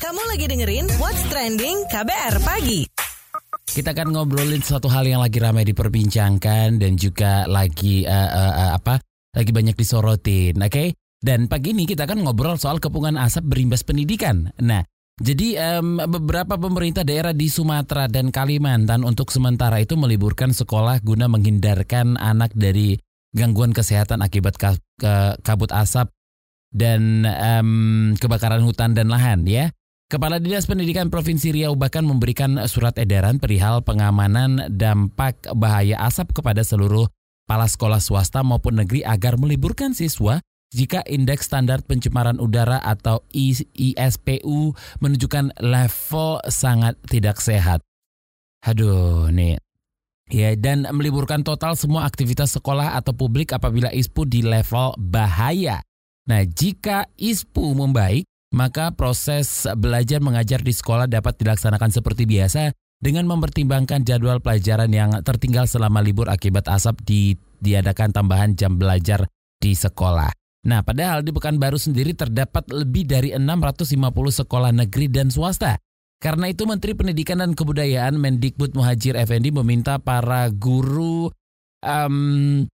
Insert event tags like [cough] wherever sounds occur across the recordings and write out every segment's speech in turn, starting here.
Kamu lagi dengerin What's Trending KBR Pagi. Kita akan ngobrolin suatu hal yang lagi ramai diperbincangkan dan juga lagi uh, uh, uh, apa? Lagi banyak disorotin, oke? Okay? Dan pagi ini kita akan ngobrol soal kepungan asap berimbas pendidikan. Nah, jadi um, beberapa pemerintah daerah di Sumatera dan Kalimantan untuk sementara itu meliburkan sekolah guna menghindarkan anak dari gangguan kesehatan akibat kabut asap dan um, kebakaran hutan dan lahan ya. Kepala Dinas Pendidikan Provinsi Riau bahkan memberikan surat edaran perihal pengamanan dampak bahaya asap kepada seluruh kepala sekolah swasta maupun negeri agar meliburkan siswa jika indeks standar pencemaran udara atau ISPU menunjukkan level sangat tidak sehat. Aduh, nih. Ya, dan meliburkan total semua aktivitas sekolah atau publik apabila ISPU di level bahaya. Nah, jika ISPU membaik, maka proses belajar mengajar di sekolah dapat dilaksanakan seperti biasa dengan mempertimbangkan jadwal pelajaran yang tertinggal selama libur akibat asap di, diadakan tambahan jam belajar di sekolah. Nah, padahal di Pekanbaru sendiri terdapat lebih dari 650 sekolah negeri dan swasta. Karena itu Menteri Pendidikan dan Kebudayaan Mendikbud Muhajir Effendi meminta para guru um,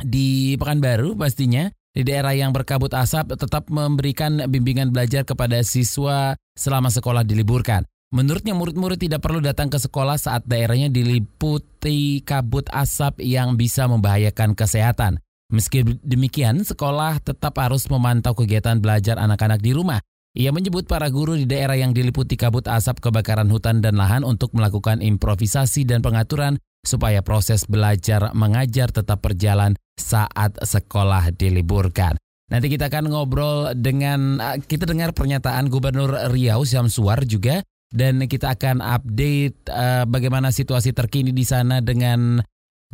di Pekanbaru pastinya di daerah yang berkabut asap tetap memberikan bimbingan belajar kepada siswa selama sekolah diliburkan. Menurutnya murid-murid tidak perlu datang ke sekolah saat daerahnya diliputi kabut asap yang bisa membahayakan kesehatan. Meski demikian, sekolah tetap harus memantau kegiatan belajar anak-anak di rumah. Ia menyebut para guru di daerah yang diliputi kabut asap kebakaran hutan dan lahan untuk melakukan improvisasi dan pengaturan supaya proses belajar mengajar tetap berjalan saat sekolah diliburkan. Nanti kita akan ngobrol dengan eh, kita dengar pernyataan Gubernur Riau Syamsuar juga dan kita akan update uh, bagaimana situasi terkini di sana dengan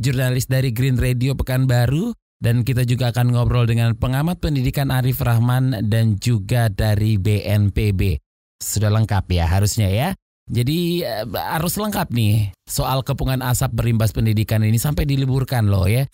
jurnalis dari Green Radio Pekanbaru dan kita juga akan ngobrol dengan pengamat pendidikan Arif Rahman dan juga dari BNPB. Sudah lengkap ya harusnya ya. Jadi eh, harus lengkap nih soal kepungan asap berimbas pendidikan ini sampai diliburkan loh ya.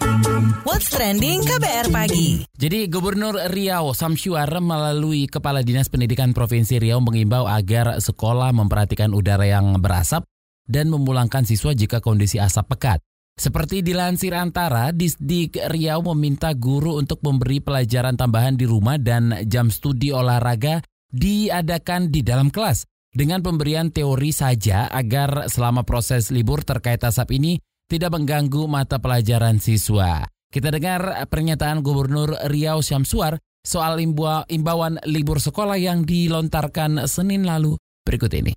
What's trending KBR pagi. Jadi Gubernur Riau Samsyuar melalui Kepala Dinas Pendidikan Provinsi Riau mengimbau agar sekolah memperhatikan udara yang berasap dan memulangkan siswa jika kondisi asap pekat. Seperti dilansir antara, Disdik Riau meminta guru untuk memberi pelajaran tambahan di rumah dan jam studi olahraga diadakan di dalam kelas dengan pemberian teori saja agar selama proses libur terkait asap ini tidak mengganggu mata pelajaran siswa. Kita dengar pernyataan Gubernur Riau Syamsuar soal imbauan libur sekolah yang dilontarkan Senin lalu. Berikut ini.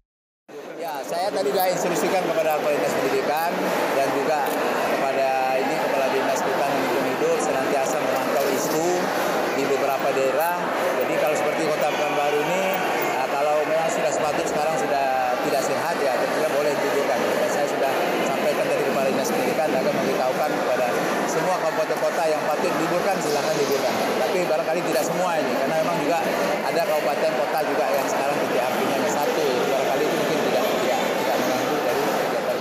Ya, saya tadi sudah instruksikan kepada Kepala Dinas Pendidikan dan juga kepada ini Kepala Dinas Hutan dan Hidup senantiasa memantau isu di beberapa daerah. Jadi kalau seperti Kota Pekanbaru ini sudah sepatutnya sekarang sudah tidak sehat ya tentunya boleh diliburkan. Dan saya sudah sampaikan dari Kepala Dinas Pendidikan agar memberitahukan kepada semua kabupaten kota yang patut silahkan liburkan. Tapi barangkali tidak semua ini karena memang juga ada kabupaten kota juga yang sekarang titik apinya satu. Barangkali itu mungkin tidak tidak tidak mengganggu dari kegiatan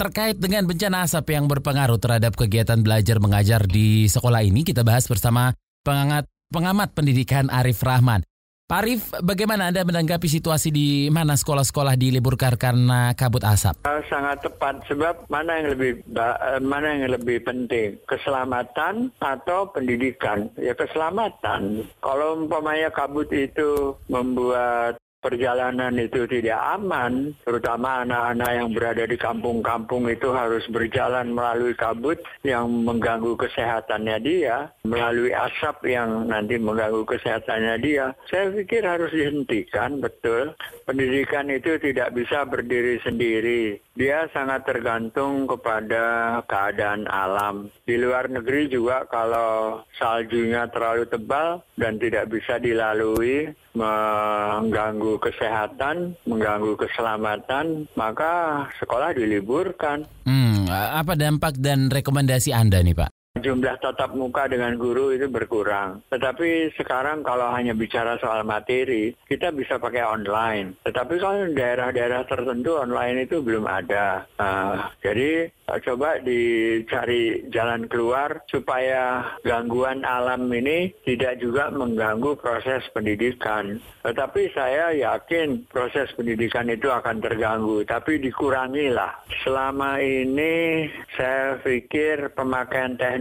Terkait dengan bencana asap yang berpengaruh terhadap kegiatan belajar mengajar di sekolah ini, kita bahas bersama pengamat, pengamat pendidikan Arif Rahman. Pak Arif, bagaimana Anda menanggapi situasi di mana sekolah-sekolah diliburkan karena kabut asap? Uh, sangat tepat, sebab mana yang lebih uh, mana yang lebih penting, keselamatan atau pendidikan? Ya keselamatan. Kalau umpamanya kabut itu membuat perjalanan itu tidak aman, terutama anak-anak yang berada di kampung-kampung itu harus berjalan melalui kabut yang mengganggu kesehatannya dia, melalui asap yang nanti mengganggu kesehatannya dia. Saya pikir harus dihentikan, betul. Pendidikan itu tidak bisa berdiri sendiri. Dia sangat tergantung kepada keadaan alam. Di luar negeri juga kalau saljunya terlalu tebal dan tidak bisa dilalui, mengganggu kesehatan, mengganggu keselamatan, maka sekolah diliburkan. Hmm, apa dampak dan rekomendasi Anda nih Pak? Jumlah tatap muka dengan guru itu berkurang. Tetapi sekarang kalau hanya bicara soal materi, kita bisa pakai online. Tetapi kalau daerah-daerah tertentu online itu belum ada. Nah, jadi coba dicari jalan keluar supaya gangguan alam ini tidak juga mengganggu proses pendidikan. Tetapi saya yakin proses pendidikan itu akan terganggu, tapi dikurangilah. Selama ini saya pikir pemakaian teknologi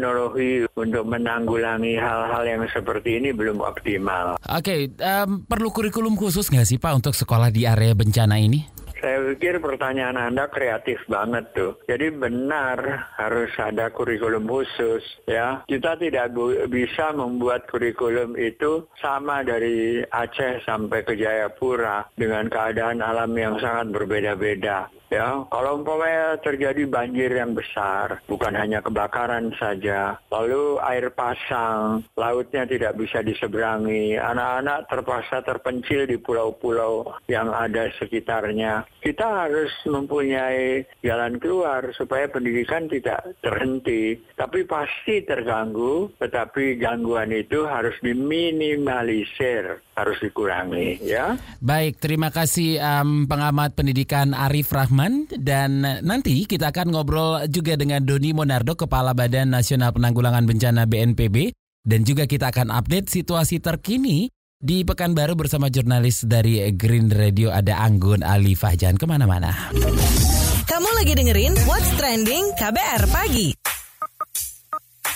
untuk menanggulangi hal-hal yang seperti ini belum optimal. Oke, um, perlu kurikulum khusus nggak sih Pak untuk sekolah di area bencana ini? Saya pikir pertanyaan Anda kreatif banget tuh. Jadi benar harus ada kurikulum khusus ya. Kita tidak bisa membuat kurikulum itu sama dari Aceh sampai ke Jayapura dengan keadaan alam yang sangat berbeda-beda. Ya, kalau umpamanya terjadi banjir yang besar, bukan hanya kebakaran saja, lalu air pasang, lautnya tidak bisa diseberangi, anak-anak terpaksa terpencil di pulau-pulau yang ada sekitarnya. Kita harus mempunyai jalan keluar supaya pendidikan tidak terhenti, tapi pasti terganggu, tetapi gangguan itu harus diminimalisir, harus dikurangi, ya. Baik, terima kasih um, pengamat pendidikan Arif Rahman Rahman dan nanti kita akan ngobrol juga dengan Doni Monardo Kepala Badan Nasional Penanggulangan Bencana BNPB dan juga kita akan update situasi terkini di Pekanbaru bersama jurnalis dari Green Radio ada Anggun Ali Fahjan ke mana-mana. Kamu lagi dengerin What's Trending KBR Pagi.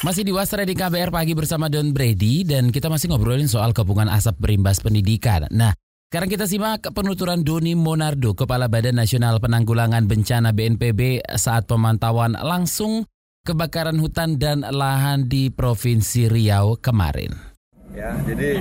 Masih di What's Trending KBR Pagi bersama Don Brady dan kita masih ngobrolin soal kepungan asap berimbas pendidikan. Nah, sekarang kita simak penuturan Doni Monardo, Kepala Badan Nasional Penanggulangan Bencana BNPB saat pemantauan langsung kebakaran hutan dan lahan di Provinsi Riau kemarin. Ya, jadi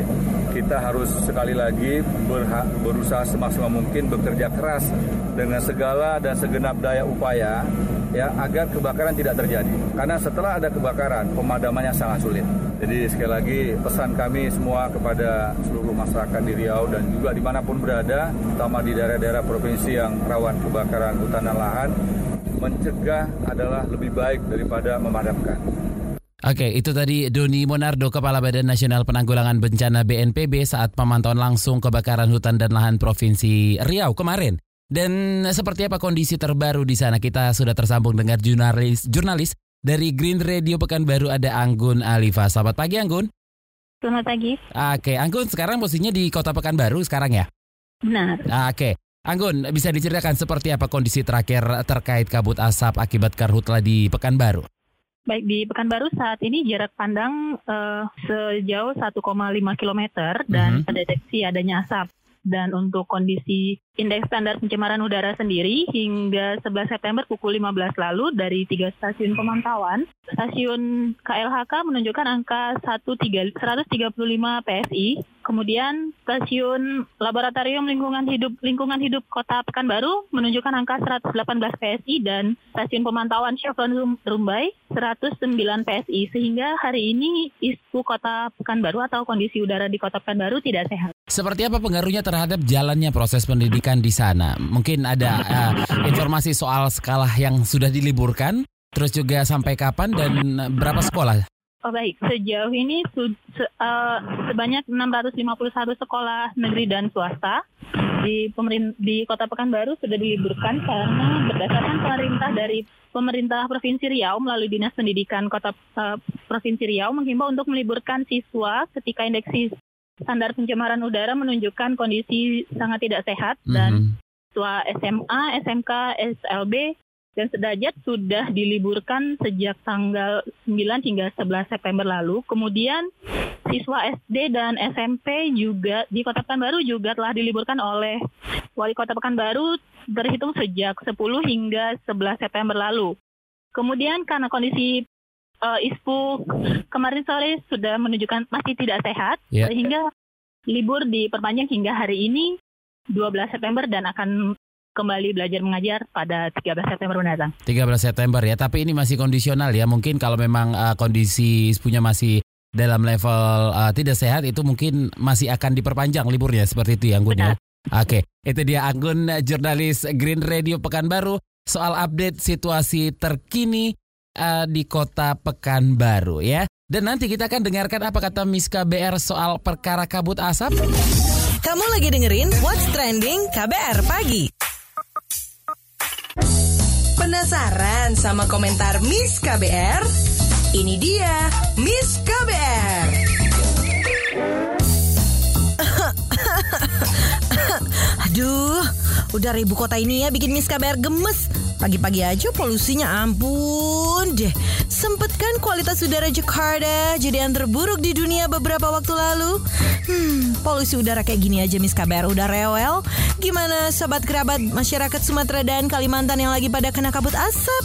kita harus sekali lagi berha berusaha semaksimal mungkin bekerja keras dengan segala dan segenap daya upaya ya agar kebakaran tidak terjadi. Karena setelah ada kebakaran, pemadamannya sangat sulit. Jadi sekali lagi pesan kami semua kepada seluruh masyarakat di Riau dan juga di mana pun berada, terutama di daerah-daerah provinsi yang rawan kebakaran hutan dan lahan, mencegah adalah lebih baik daripada memadamkan. Oke, itu tadi Doni Monardo, Kepala Badan Nasional Penanggulangan Bencana BNPB saat pemantauan langsung kebakaran hutan dan lahan Provinsi Riau kemarin. Dan seperti apa kondisi terbaru di sana? Kita sudah tersambung dengan jurnalis jurnalis dari Green Radio Pekanbaru ada Anggun Alifa. Selamat pagi Anggun. Selamat pagi. Oke, Anggun sekarang posisinya di Kota Pekanbaru sekarang ya? Benar. Oke. Anggun, bisa diceritakan seperti apa kondisi terakhir terkait kabut asap akibat karhutla di Pekanbaru? Baik di Pekanbaru saat ini jarak pandang uh, sejauh 1,5 km dan mm -hmm. terdeteksi adanya asap dan untuk kondisi indeks standar pencemaran udara sendiri hingga 11 September pukul 15 lalu dari tiga stasiun pemantauan, stasiun KLHK menunjukkan angka 135 PSI, kemudian stasiun laboratorium lingkungan hidup lingkungan hidup Kota Pekanbaru menunjukkan angka 118 PSI dan stasiun pemantauan Chevron Rumbai 109 PSI sehingga hari ini isu Kota Pekanbaru atau kondisi udara di Kota Pekanbaru tidak sehat. Seperti apa pengaruhnya terhadap jalannya proses pendidikan di sana? Mungkin ada uh, informasi soal skala yang sudah diliburkan, terus juga sampai kapan dan berapa sekolah? Oh baik, sejauh ini se uh, sebanyak 651 sekolah negeri dan swasta di di Kota Pekanbaru sudah diliburkan karena berdasarkan perintah dari pemerintah Provinsi Riau melalui Dinas Pendidikan Kota uh, Provinsi Riau menghimbau untuk meliburkan siswa ketika indeks standar pencemaran udara menunjukkan kondisi sangat tidak sehat mm -hmm. dan siswa SMA, SMK, SLB dan sederajat sudah diliburkan sejak tanggal 9 hingga 11 September lalu. Kemudian siswa SD dan SMP juga di Kota Pekanbaru juga telah diliburkan oleh Wali Kota Pekanbaru berhitung sejak 10 hingga 11 September lalu. Kemudian karena kondisi uh, ISPU kemarin sore sudah menunjukkan masih tidak sehat yeah. sehingga libur diperpanjang hingga hari ini 12 September dan akan kembali belajar mengajar pada 13 September mendatang. 13 September ya, tapi ini masih kondisional ya. Mungkin kalau memang uh, kondisi ISPU-nya masih dalam level uh, tidak sehat itu mungkin masih akan diperpanjang liburnya seperti itu ya Anggun ya. Oke, itu dia Anggun jurnalis Green Radio Pekanbaru soal update situasi terkini uh, di kota Pekanbaru ya. Dan nanti kita akan dengarkan apa kata Miss KBR soal perkara kabut asap. Kamu lagi dengerin What's Trending KBR Pagi. Penasaran sama komentar Miss KBR? Ini dia Miss KBR. [laughs] Aduh, udah ribu kota ini ya bikin Miss KBR gemes. Pagi-pagi aja polusinya ampun deh. Sempet kan kualitas udara Jakarta jadi yang terburuk di dunia beberapa waktu lalu? Hmm, polusi udara kayak gini aja Miss KBR udah rewel. Gimana sobat kerabat masyarakat Sumatera dan Kalimantan yang lagi pada kena kabut asap?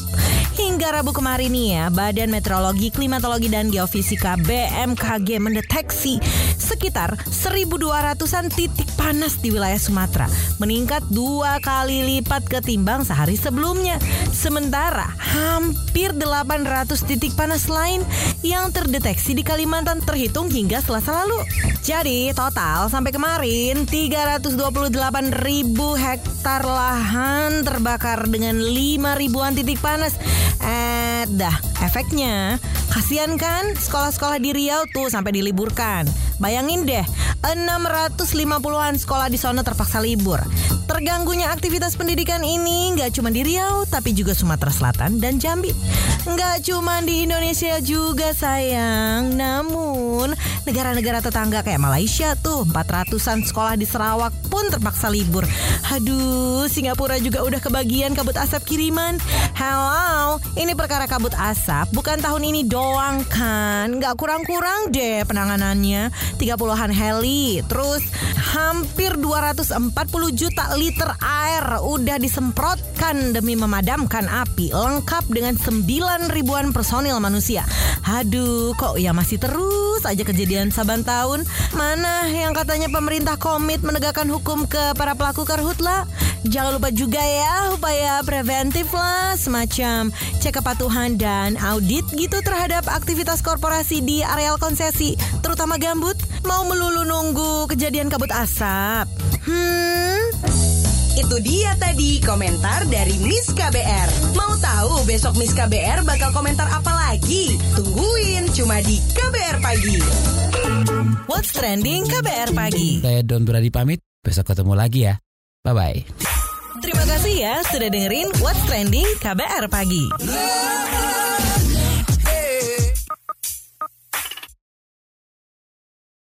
Hingga Rabu kemarin nih ya, Badan Meteorologi, Klimatologi dan Geofisika BMKG mendeteksi sekitar 1.200-an titik panas di wilayah Sumatera, meningkat dua kali lipat ketimbang sehari sebelumnya. Sementara hampir 800 titik panas lain yang terdeteksi di Kalimantan terhitung hingga Selasa lalu. Jadi total sampai kemarin 328 ribu hektar lahan terbakar dengan 5 ribuan titik panas. Eh, dah efeknya kasihan kan sekolah-sekolah di Riau tuh sampai diliburkan. Bayangin deh, 650-an sekolah di sana terpaksa libur. Terganggunya aktivitas pendidikan ini nggak cuma di Riau, tapi juga Sumatera Selatan dan Jambi. Nggak cuma di Indonesia juga sayang, namun negara-negara tetangga kayak Malaysia tuh 400-an sekolah di Sarawak pun terpaksa libur. Aduh, Singapura juga udah kebagian kabut asap kiriman. Hello, ini perkara kabut asap bukan tahun ini doang kan? Nggak kurang-kurang deh penanganannya. 30-an heli, terus hampir 240 juta liter air udah disemprotkan demi memadamkan api lengkap dengan 9 ribuan personil manusia. Aduh, kok ya masih terus aja kejadian saban tahun? Mana yang katanya pemerintah komit menegakkan hukum ke para pelaku karhutla? Jangan lupa juga ya upaya preventif lah semacam cek kepatuhan dan audit gitu terhadap aktivitas korporasi di areal konsesi, terutama gambut. Mau melulu nunggu kejadian kabut asap? Hmm, Itu dia tadi komentar dari Miss KBR. Mau tahu besok Miss KBR bakal komentar apa lagi? Tungguin cuma di KBR Pagi. What's Trending KBR Pagi. Saya Don Brady pamit. Besok ketemu lagi ya. Bye bye. Terima kasih ya sudah dengerin What's Trending KBR Pagi.